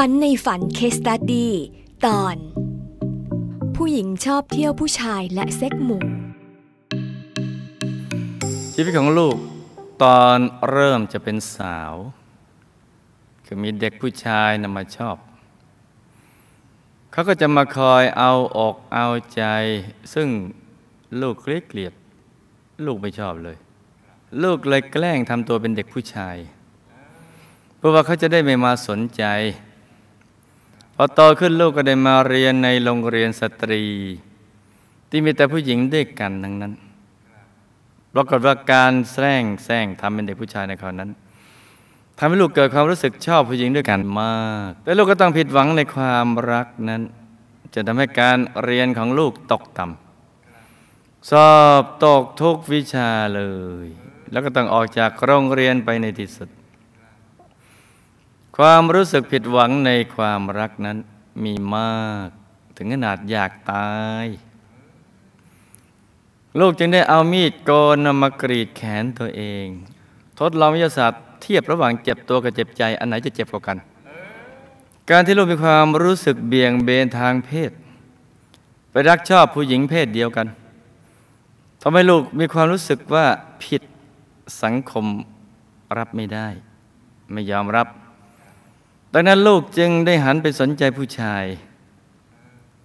ฝันในฝันเคสตัดดี้ตอน ผู้หญิงชอบเที่ยวผู้ชายและเซ็กหมู่ ชีวิตของลูกตอนเริ่มจะเป็นสาว คือมีเด็กผู้ชายนำมาชอบ เขาก็จะมาคอยเอาอกเอาใจ ซึ่งลูกเกลียดเกลียด ลูกไม่ชอบเลย ลูกเลยแกล้งทำตัวเป็นเด็กผู้ชาย เพราะว่าเขาจะได้ไม่มาสนใจ พอโตขึ้นลูกก็ได้มาเรียนในโรงเรียนสตรี ที่มีแต่ผู้หญิงด้วยกันทั้งนั้นปรากฏว่าการแสร้งแซงทำเป็นเด็กผู้ชายในคราวนั้นทำให้ลูกเกิดความรู้สึกชอบผู้หญิงด้วยกันมาก แต่ลูกก็ต้องผิดหวังในความรักนั้น จะทำให้การเรียนของลูกตกต่ำสอบตกทุกวิชาเลย แล้วก็ต้องออกจากโรงเรียนไปในที่สุด ความรู้สึกผิดหวังในความรักนั้นมีมาก ถึงขนาดอยากตาย ลูกจึงได้เอามีดโกนนำมากรีดแขนตัวเอง ทดลองวิทยาศาสตร์เทียบระหว่างเจ็บตัวกับเจ็บใจ อันไหนจะเจ็บกว่ากัน การที่ลูกมีความรู้สึกเบี่ยงเบนทางเพศ ไปรักชอบผู้หญิงเพศเดียวกันทำให้ลูกมีความรู้สึกว่าผิดสังคมรับไม่ได้ ไม่ยอมรับ ดังนั้นลูกจึงได้หันไปสนใจผู้ชาย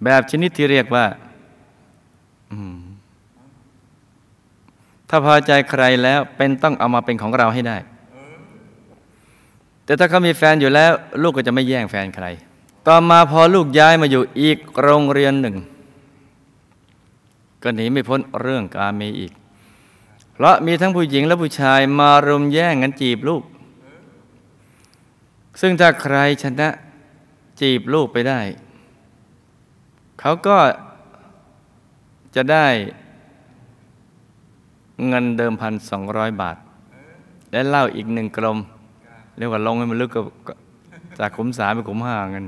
แบบชนิดที่เรียกว่าถ้าพอใจใครแล้วเป็นต้องเอามาเป็นของเราให้ได้ แต่ถ้าเขามีแฟนอยู่แล้ว ลูกก็จะไม่แย่งแฟนใคร ต่อมาพอลูกย้ายมาอยู่อีกโรงเรียนหนึ่ง ก็หนีไม่พ้นเรื่องกาเมอีก เพราะมีทั้งผู้หญิงและผู้ชายมารุมแย่งกันจีบลูก ซึ่งถ้าใครชนะจีบลูกไปได้ เขาก็จะได้เงินเดิมพันสองร้อยบาท และเหล้าอีกหนึ่งกลม เรียกว่าลงให้มันลึกก็จากขุมสามไปขุมห้าเงิน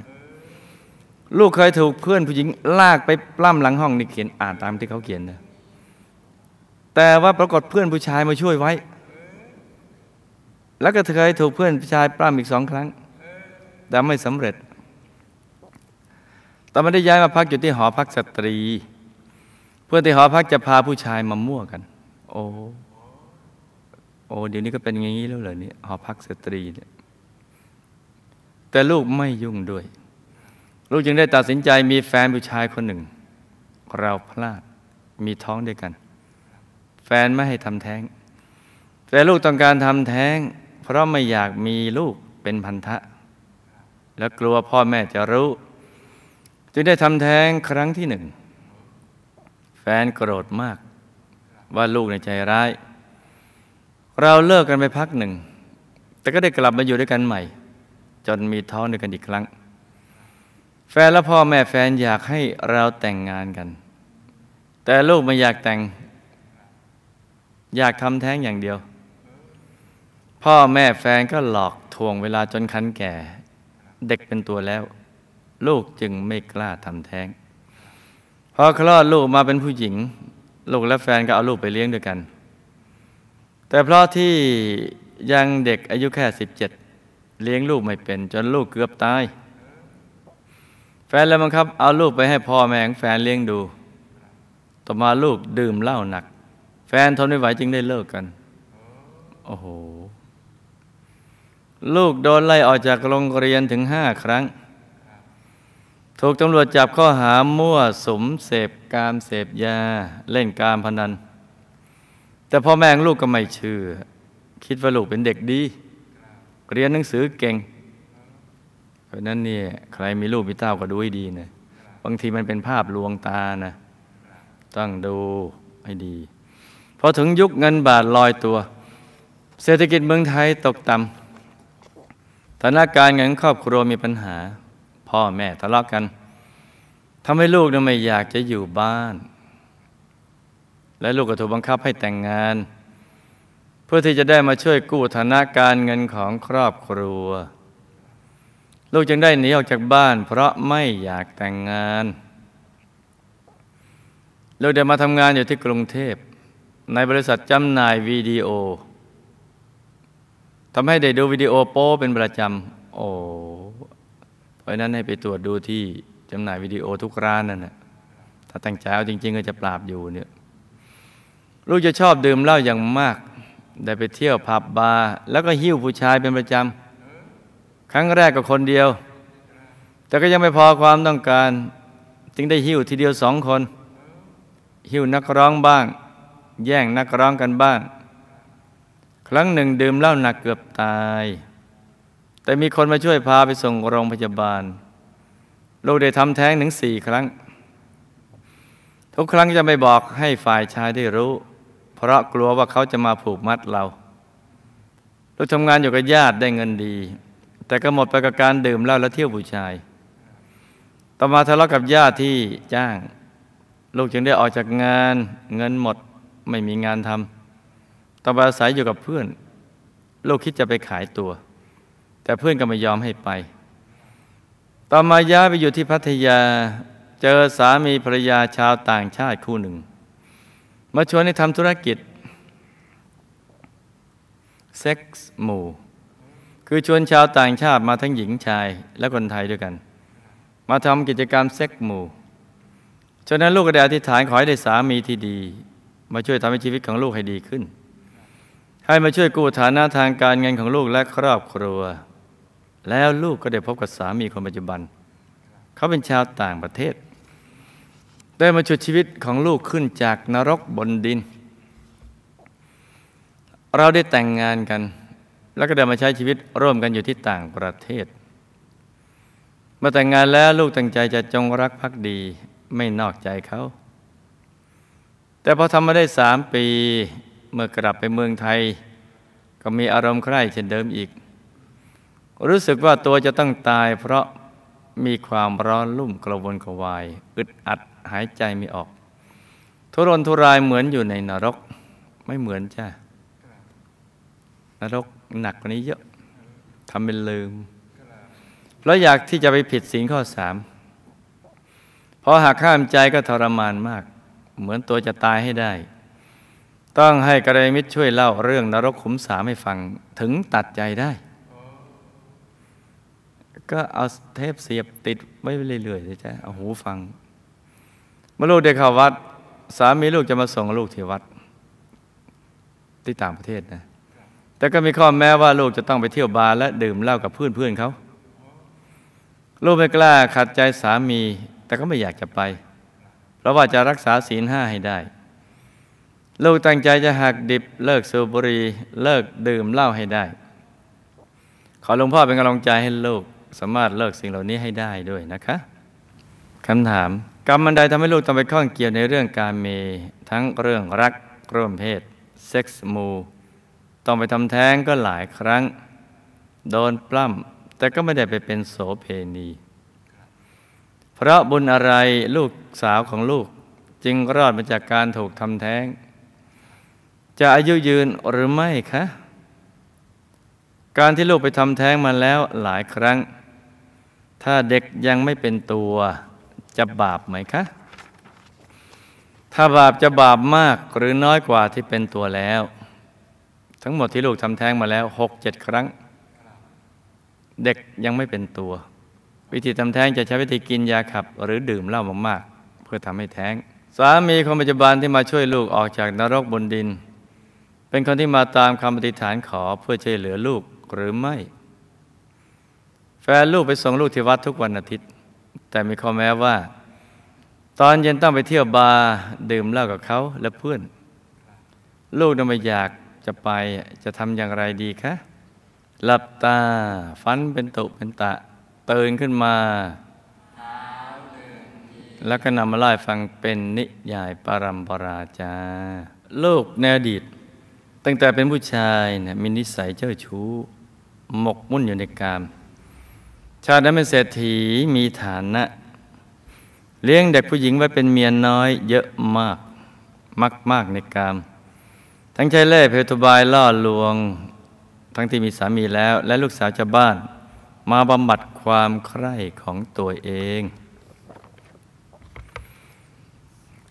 ลูกเคยถูกเพื่อนผู้หญิงลากไปปล้ำหลังห้องนี่เขียนอ่านตามที่เขาเขียนนะแต่ว่าปรากฏเพื่อนผู้ชายมาช่วยไว้ แล้วก็เคยถูกเพื่อนผู้ชายปล้ำอีกสองครั้ง แต่ไม่สำเร็จตอนไม่ได้ย้ายมาพักอยู่ที่หอพักสตรี เพื่อที่หอพักจะพาผู้ชายมามั่วกัน โอ้โอ้เดี๋ยวนี้ก็เป็นอย่างนี้แล้วเหรอเนี่ยหอพักสตรีเนี่ยแต่ลูกไม่ยุ่งด้วย ลูกจึงได้ตัดสินใจมีแฟนผู้ชายคนหนึ่ง เราพลาดมีท้องด้วยกัน แฟนไม่ให้ทำแท้ง แต่ลูกต้องการทำแท้ง เพราะไม่อยากมีลูกเป็นพันธะ แล้วกลัวพ่อแม่จะรู้ จึงได้ทำแท้งครั้งที่หนึ่ง แฟนโกรธมาก ว่าลูกในใจร้าย เราเลิกกันไปพักหนึ่ง แต่ก็ได้กลับมาอยู่ด้วยกันใหม่ จนมีท้องด้วยกันอีกครั้ง แฟนและพ่อแม่แฟนอยากให้เราแต่งงานกัน แต่ลูกไม่อยากแต่ง อยากทำแท้งอย่างเดียวพ่อแม่แฟนก็หลอกทวงเวลาจนคันแก่ เด็กเป็นตัวแล้ว ลูกจึงไม่กล้าทำแท้งพอคลอดลูกมาเป็นผู้หญิง ลูกและแฟนก็เอาลูกไปเลี้ยงด้วยกัน แต่เพราะที่ยังเด็กอายุแค่สิบเจ็ดเลี้ยงลูกไม่เป็น จนลูกเกือบตาย แฟนเลยบังคับ เอาลูกไปให้พ่อแม่ของแฟนเลี้ยงดู ต่อมาลูกดื่มเหล้าหนัก แฟนทนไม่ไหวจึงได้เลิกกัน โอ้โห ลูกโดนไล่ออกจากโรงเรียนถึงห้าครั้ง ถูกตำรวจจับข้อหามั่วสมเสพกามเสพยา เล่นการพนัน แต่พ่อแม่ลูกก็ไม่เชื่อ คิดว่าลูกเป็นเด็กดี เรียนหนังสือเก่ง เพราะนั้นเนี่ยใครมีลูกมีเต้าก็ดูให้ดีนะบางทีมันเป็นภาพลวงตานะต้องดูให้ดีพอถึงยุคเงินบาทลอยตัว เศรษฐกิจเมืองไทยตกต่ำ ฐานะการเงินครอบครัวมีปัญหา พ่อแม่ทะเลาะกกันทำให้ลูกนั้นไม่อยากจะอยู่บ้าน และลูกก็ถูกบังคับให้แต่งงาน เพื่อที่จะได้มาช่วยกู้ฐานะการเงินของครอบครัว ลูกจึงได้หนีออกจากบ้าน เพราะไม่อยากแต่งงาน ลูกได้มาทำงานอยู่ที่กรุงเทพ ในบริษัทจำหน่ายวิดีโอ ทำให้ได้ดูวิดีโอโป้เป็นประจำโอ้ราะนั้นให้ไปตรวจดูที่จำหน่ายวิดีโอทุกร้านนั่นแหละถ้าตั้งใจเอาจริง ๆ ก็จะปราบอยู่เนี่ยลูกจะชอบดื่มเหล้าอย่างมาก ได้ไปเที่ยวผับบาร์แล้วก็หิ้วผู้ชายเป็นประจำครั้งแรกก็คนเดียว แต่ก็ยังไม่พอความต้องการ จึงได้หิ้วทีเดียวสองคน หิ้วนักร้องบ้าง แย่งนักร้องกันบ้าง ครั้งหนึ่งดื่มเหล้าหนักเกือบตาย แต่มีคนมาช่วยพาไปส่งโรงพยาบาล ลูกได้ทำแท้งถึงสี่ครั้ง ทุกครั้งจะไม่บอกให้ฝ่ายชายได้รู้ เพราะกลัวว่าเขาจะมาผูกมัดเราลูกทำงานอยู่กับญาติได้เงินดี แต่ก็หมดไปกับการดื่มเหล้าและเที่ยวผู้ชาย ต่อมาทะเลาะกับญาติที่จ้าง ลูกจึงได้ออกจากงานเงินหมดไม่มีงานทำ ต่อมาอาศัยอยู่กับเพื่อน ลูกคิดจะไปขายตัว แต่เพื่อนก็ไม่ยอมให้ไป ต่อมาย้ายไปอยู่ที่พัทยา เจอสามีภรรยาชาวต่างชาติคู่หนึ่ง มาชวนให้ทำธุรกิจเซ็กส์หมู่ คือชวนชาวต่างชาติมาทั้งหญิงชายและคนไทยด้วยกัน มาทำกิจกรรมเซ็กส์หมู่ฉะนั้นลูกก็ได้อธิษฐานขอให้ได้สามีที่ดี มาช่วยทำให้ชีวิตของลูกให้ดีขึ้น ให้มาช่วยกู้ฐานะทางการเงินของลูกและครอบครัว แล้วลูกก็ได้พบกับสามีคนปัจจุบัน เขาเป็นชาวต่างประเทศ ได้มาชุดชีวิตของลูกขึ้นจากนรกบนดิน เราได้แต่งงานกัน แล้วก็ได้มาใช้ชีวิตร่วมกันอยู่ที่ต่างประเทศมื่อแต่งงานแล้วลูกตั้งใจจะจงรักภักดีไม่นอกใจเขา แต่พอทำมาได้สามปี เมื่อกลับไปเมืองไทย ก็มีอารมณ์ใคร่เช่นเดิมอีก รู้สึกว่าตัวจะต้องตาย เพราะมีความร้อนลุ่มกระวนกระวาย อึดอัดหายใจไม่ออก ทุรนทุรายเหมือนอยู่ในนรก ไม่เหมือนจ้ะนรกหนักกว่านี้เยอะทำเป็นลืมเพราะอยากที่จะไปผิดศีลข้อสามพอหากข้ามใจก็ทรมานมาก เหมือนตัวจะตายให้ได้ ต้องให้กระไรมิตรช่วยเล่าเรื่องนรกขุมสามให้ฟังถึงตัดใจได้ ก็เอาเทปเสียบติดไว้เรื่อยๆเลยจ้ะเอาหูฟังเมื่อลูกเด็กเข้าวัด สามีลูกจะมาส่งลูกที่วัด ที่ต่างประเทศนะ แต่ก็มีข้อแม้ว่าลูกจะต้องไปเที่ยวบาร์และดื่มเหล้ากับเพื่อนเเขาลูกไม่กล้าขัดใจสามี แต่ก็ไม่อยากจะไป เพราะว่าจะรักษาศีลห้าให้ได้ ลูกตั้งใจจะหักดิบเลิกสูบบุหรี่เลิกดื่มเหล้าให้ได้ ขอหลวงพ่อเป็นกำลังใจให้ลูกสามารถเลิกสิ่งเหล่านี้ให้ได้ด้วยนะคะคำถาม กรรมมันใดทำให้ลูกต้องไปข้องเกี่ยวในเรื่องการเมทั้งเรื่องรักร่วมเพศเซ็กส์มูต้องไปทำแท้งก็หลายครั้ง โดนปล้ำแต่ก็ไม่ได้ไปเป็นโสเพณี เพราะบุญอะไรลูกสาวของลูกจึงรอดมาจากการถูกทำแท้ง จะอายุยืนหรือไม่คะ การที่ลูกไปทำแท้งมาแล้วหลายครั้ง ถ้าเด็กยังไม่เป็นตัวจะบาปไหมคะ ถ้าบาปจะบาปมากหรือน้อยกว่าที่เป็นตัวแล้ว ทั้งหมดที่ลูกทำแท้งมาแล้วหกเจ็ดครั้ง เด็กยังไม่เป็นตัว วิธีทำแท้งจะใช้วิธีกินยาขับ หรือดื่มเหล้ามากๆ เพื่อทำให้แท้ง สามีคนปัจจุบันที่มาช่วยลูกออกจากนรกบนดิน เป็นคนที่มาตามคำปฏิฐานขอเพื่อช่วยเหลือลูกหรือไม่ แฟนลูกไปส่งลูกที่วัดทุกวันอาทิตย์ แต่มีข้อแม้ว่า ตอนเย็นต้องไปเที่ยวบาร์ดื่มเหล้ากับเขาและเพื่อน ลูกน่ะไม่อยากจะไปจะทำอย่างไรดีคะหลับตาฟันเป็นตุเป็นตะตื่นขึ้นมาแล้วก็นำมาเล่าฟังเป็นนิยายปรัมปราจา ลูกในอดีต ตั้งแต่เป็นผู้ชายเนี่ยมีนิสัยเจ้าชู้ หมกมุ่นอยู่ในกาม ชาตินั้นเป็นเศรษฐีมีฐานะ เลี้ยงเด็กผู้หญิงไว้เป็นเมียน้อย เยอะมากมากมากในกาม ทั้งใช้เล่เพทุบายล่อลวง ทั้งที่มีสามีแล้ว และลูกสาวชาวบ้าน มาบำบัดความใคร่ของตัวเอง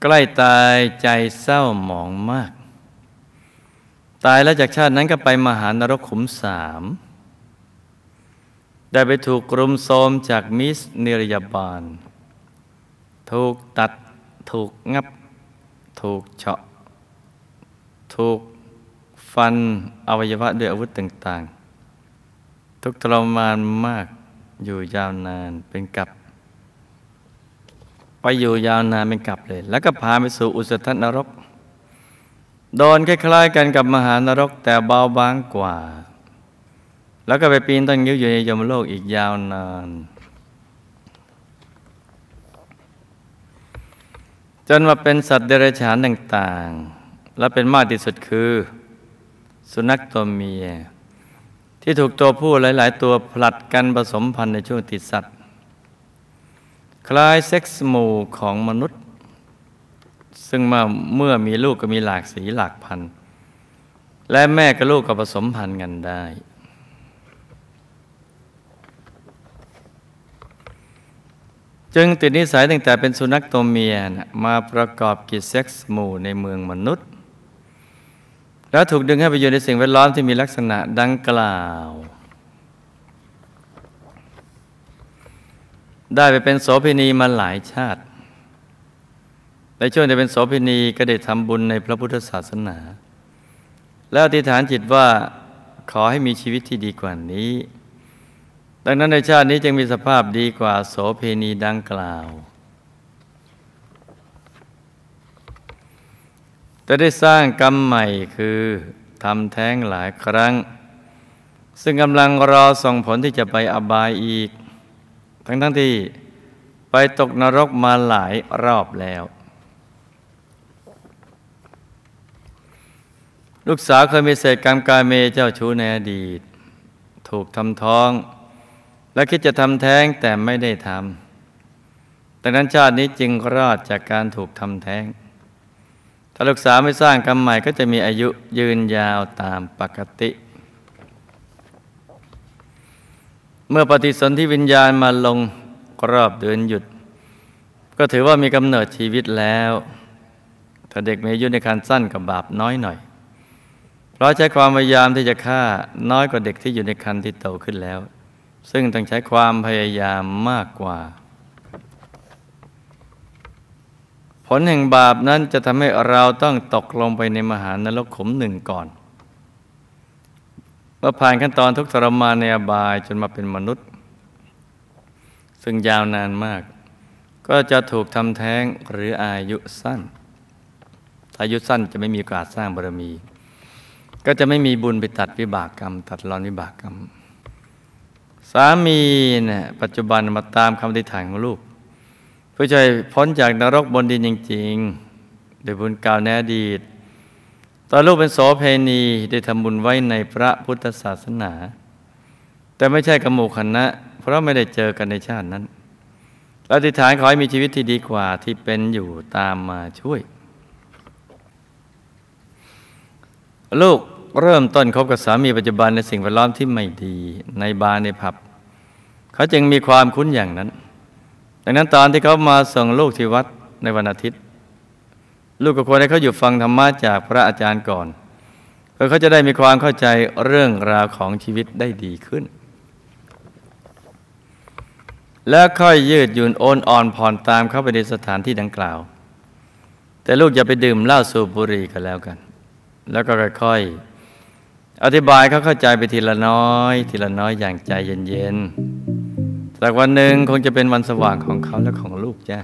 ใกล้ตายใจเศร้าหมองมาก ตายแล้วจากชาตินั้นก็ไปมหานรกขุมสามได้ไปถูกกรุมโทมจากมิสเนรยาบาล ถูกตัด ถูกงับ ถูกเฉาะ ถูกฟันอวัยวะด้วยอาวุธต่างๆ ทุกทรมานมากอยู่ยาวนานเป็นกับ ไปอยู่ยาวนานเป็นกับเลย แล้วก็พาไปสู่อุสธนรก โดนคล้ายๆกันกับมหานรกแต่เบาบางกว่า แล้วก็ไปปีนต้นงิ้วอยู่ในยมโลกอีกยาวนาน จนมาเป็นสัตว์เดรัจฉานต่างๆ และเป็นมากที่สุดคือ สุนัขตัวเมีย ที่ถูกตัวผู้หลาย ๆ ตัวผลัดกันผสมพันธุ์ในช่วงติดสัตว์ คล้ายเซ็กซ์หมู่ของมนุษย์ ซึ่งเมื่อเมื่อมีลูกก็มีหลากสีหลากพันธุ์และแม่กับลูกก็ผสมพันธุ์กันได้ จึงติดนิสัยตั้งแต่เป็นสุนัขตัวเมียนะมาประกอบกิจเซ็กซ์หมู่ในเมืองมนุษย์ แล้วถูกดึงให้ไปอยู่ในสิ่งแวดล้อมที่มีลักษณะดังกล่าว ได้ไปเป็นโสเภณีมาหลายชาติ ในช่วงที่เป็นโสเภณีก็ได้ทำบุญในพระพุทธศาสนา แล้วอธิษฐานจิตว่าขอให้มีชีวิตที่ดีกว่านี้ ดังนั้นในชาตินี้จึงมีสภาพดีกว่าโสเพณีดังกล่าว แต่ได้สร้างกรรมใหม่คือทำแท้งหลายครั้ง ซึ่งกำลังรอส่งผลที่จะไปอบายอีก ทั้งทั้งที่ไปตกนรกมาหลายรอบแล้ว ลูกสาวเคยมีเศษกรรมกาเมเจ้าชู้ในอดีต ถูกทำท้อง และคิดจะทำแท้งแต่ไม่ได้ทำดังนั้นชาตินี้จึงรอดจากการถูกทำแท้ง ถ้าลูกสาวไม่สร้างกรรมใหม่ก็จะมีอายุยืนยาวตามปกติ เมื่อปฏิสนธิวิญญาณมาลงรอบเดือนหยุด ก็ถือว่ามีกำเนิดชีวิตแล้ว ถ้าเด็กมีอายุในการสั้นกับบาปน้อยหน่อย เราใช้ความพยายามที่จะฆ่าน้อยกว่าเด็กที่อยู่ในคันที่โตขึ้นแล้ว ซึ่งต้องใช้ความพยายามมากกว่า ผลแห่งบาปนั้นจะทำให้เราต้องตกลงไปในมหานรกขุมหนึ่งก่อนเมื่อผ่านขั้นตอนทุกทรมานในอบายจนมาเป็นมนุษย์ ซึ่งยาวนานมาก ก็จะถูกทำแท้งหรืออายุสั้นอายุสั้นจะไม่มีโอกาสสร้างบารมี ก็จะไม่มีบุญไปตัดวิบากกรรม ตัดรอนวิบากกรรม สามีเนี่ยปัจจุบันมาตามคำอธิฐานของลูกเพื่อจะให้พ้นจากนรกบนดินจริงๆโดยบุญก่าในอดีตตอนลูกเป็นโสเพณีได้ทำบุญไว้ในพระพุทธศาสนา แต่ไม่ใช่กระหมู่คณะ เพราะไม่ได้เจอกันในชาตินั้นอธิษฐานขอให้มีชีวิตที่ดีกว่าที่เป็นอยู่ตามมาช่วย ลูก เริ่มต้นคบกับสามีปัจจุบันในสิ่งแวดล้อมที่ไม่ดีในบาร์ในผับ เขาจึงมีความคุ้นอย่างนั้น ดังนั้นตอนที่เขามาส่งลูกที่วัดในวันอาทิตย์ ลูกก็ควรให้เขาอยู่ฟังธรรมะจากพระอาจารย์ก่อนเพื่อเขาจะได้มีความเข้าใจเรื่องราวของชีวิตได้ดีขึ้น แล้วค่อยยืดหยุ่นโอนอ่อนผ่อนตามเข้าไปในสถานที่ดังกล่าว แต่ลูกอย่าไปดื่มเหล้าสูบบุหรี่กันแล้วกัน แล้วก็ค่อยๆ อธิบายเขาเข้าใจไปทีละน้อย ทีละน้อยอย่างใจเย็นๆสักวันหนึ่งคงจะเป็นวันสว่างของเขาและของลูกจ้า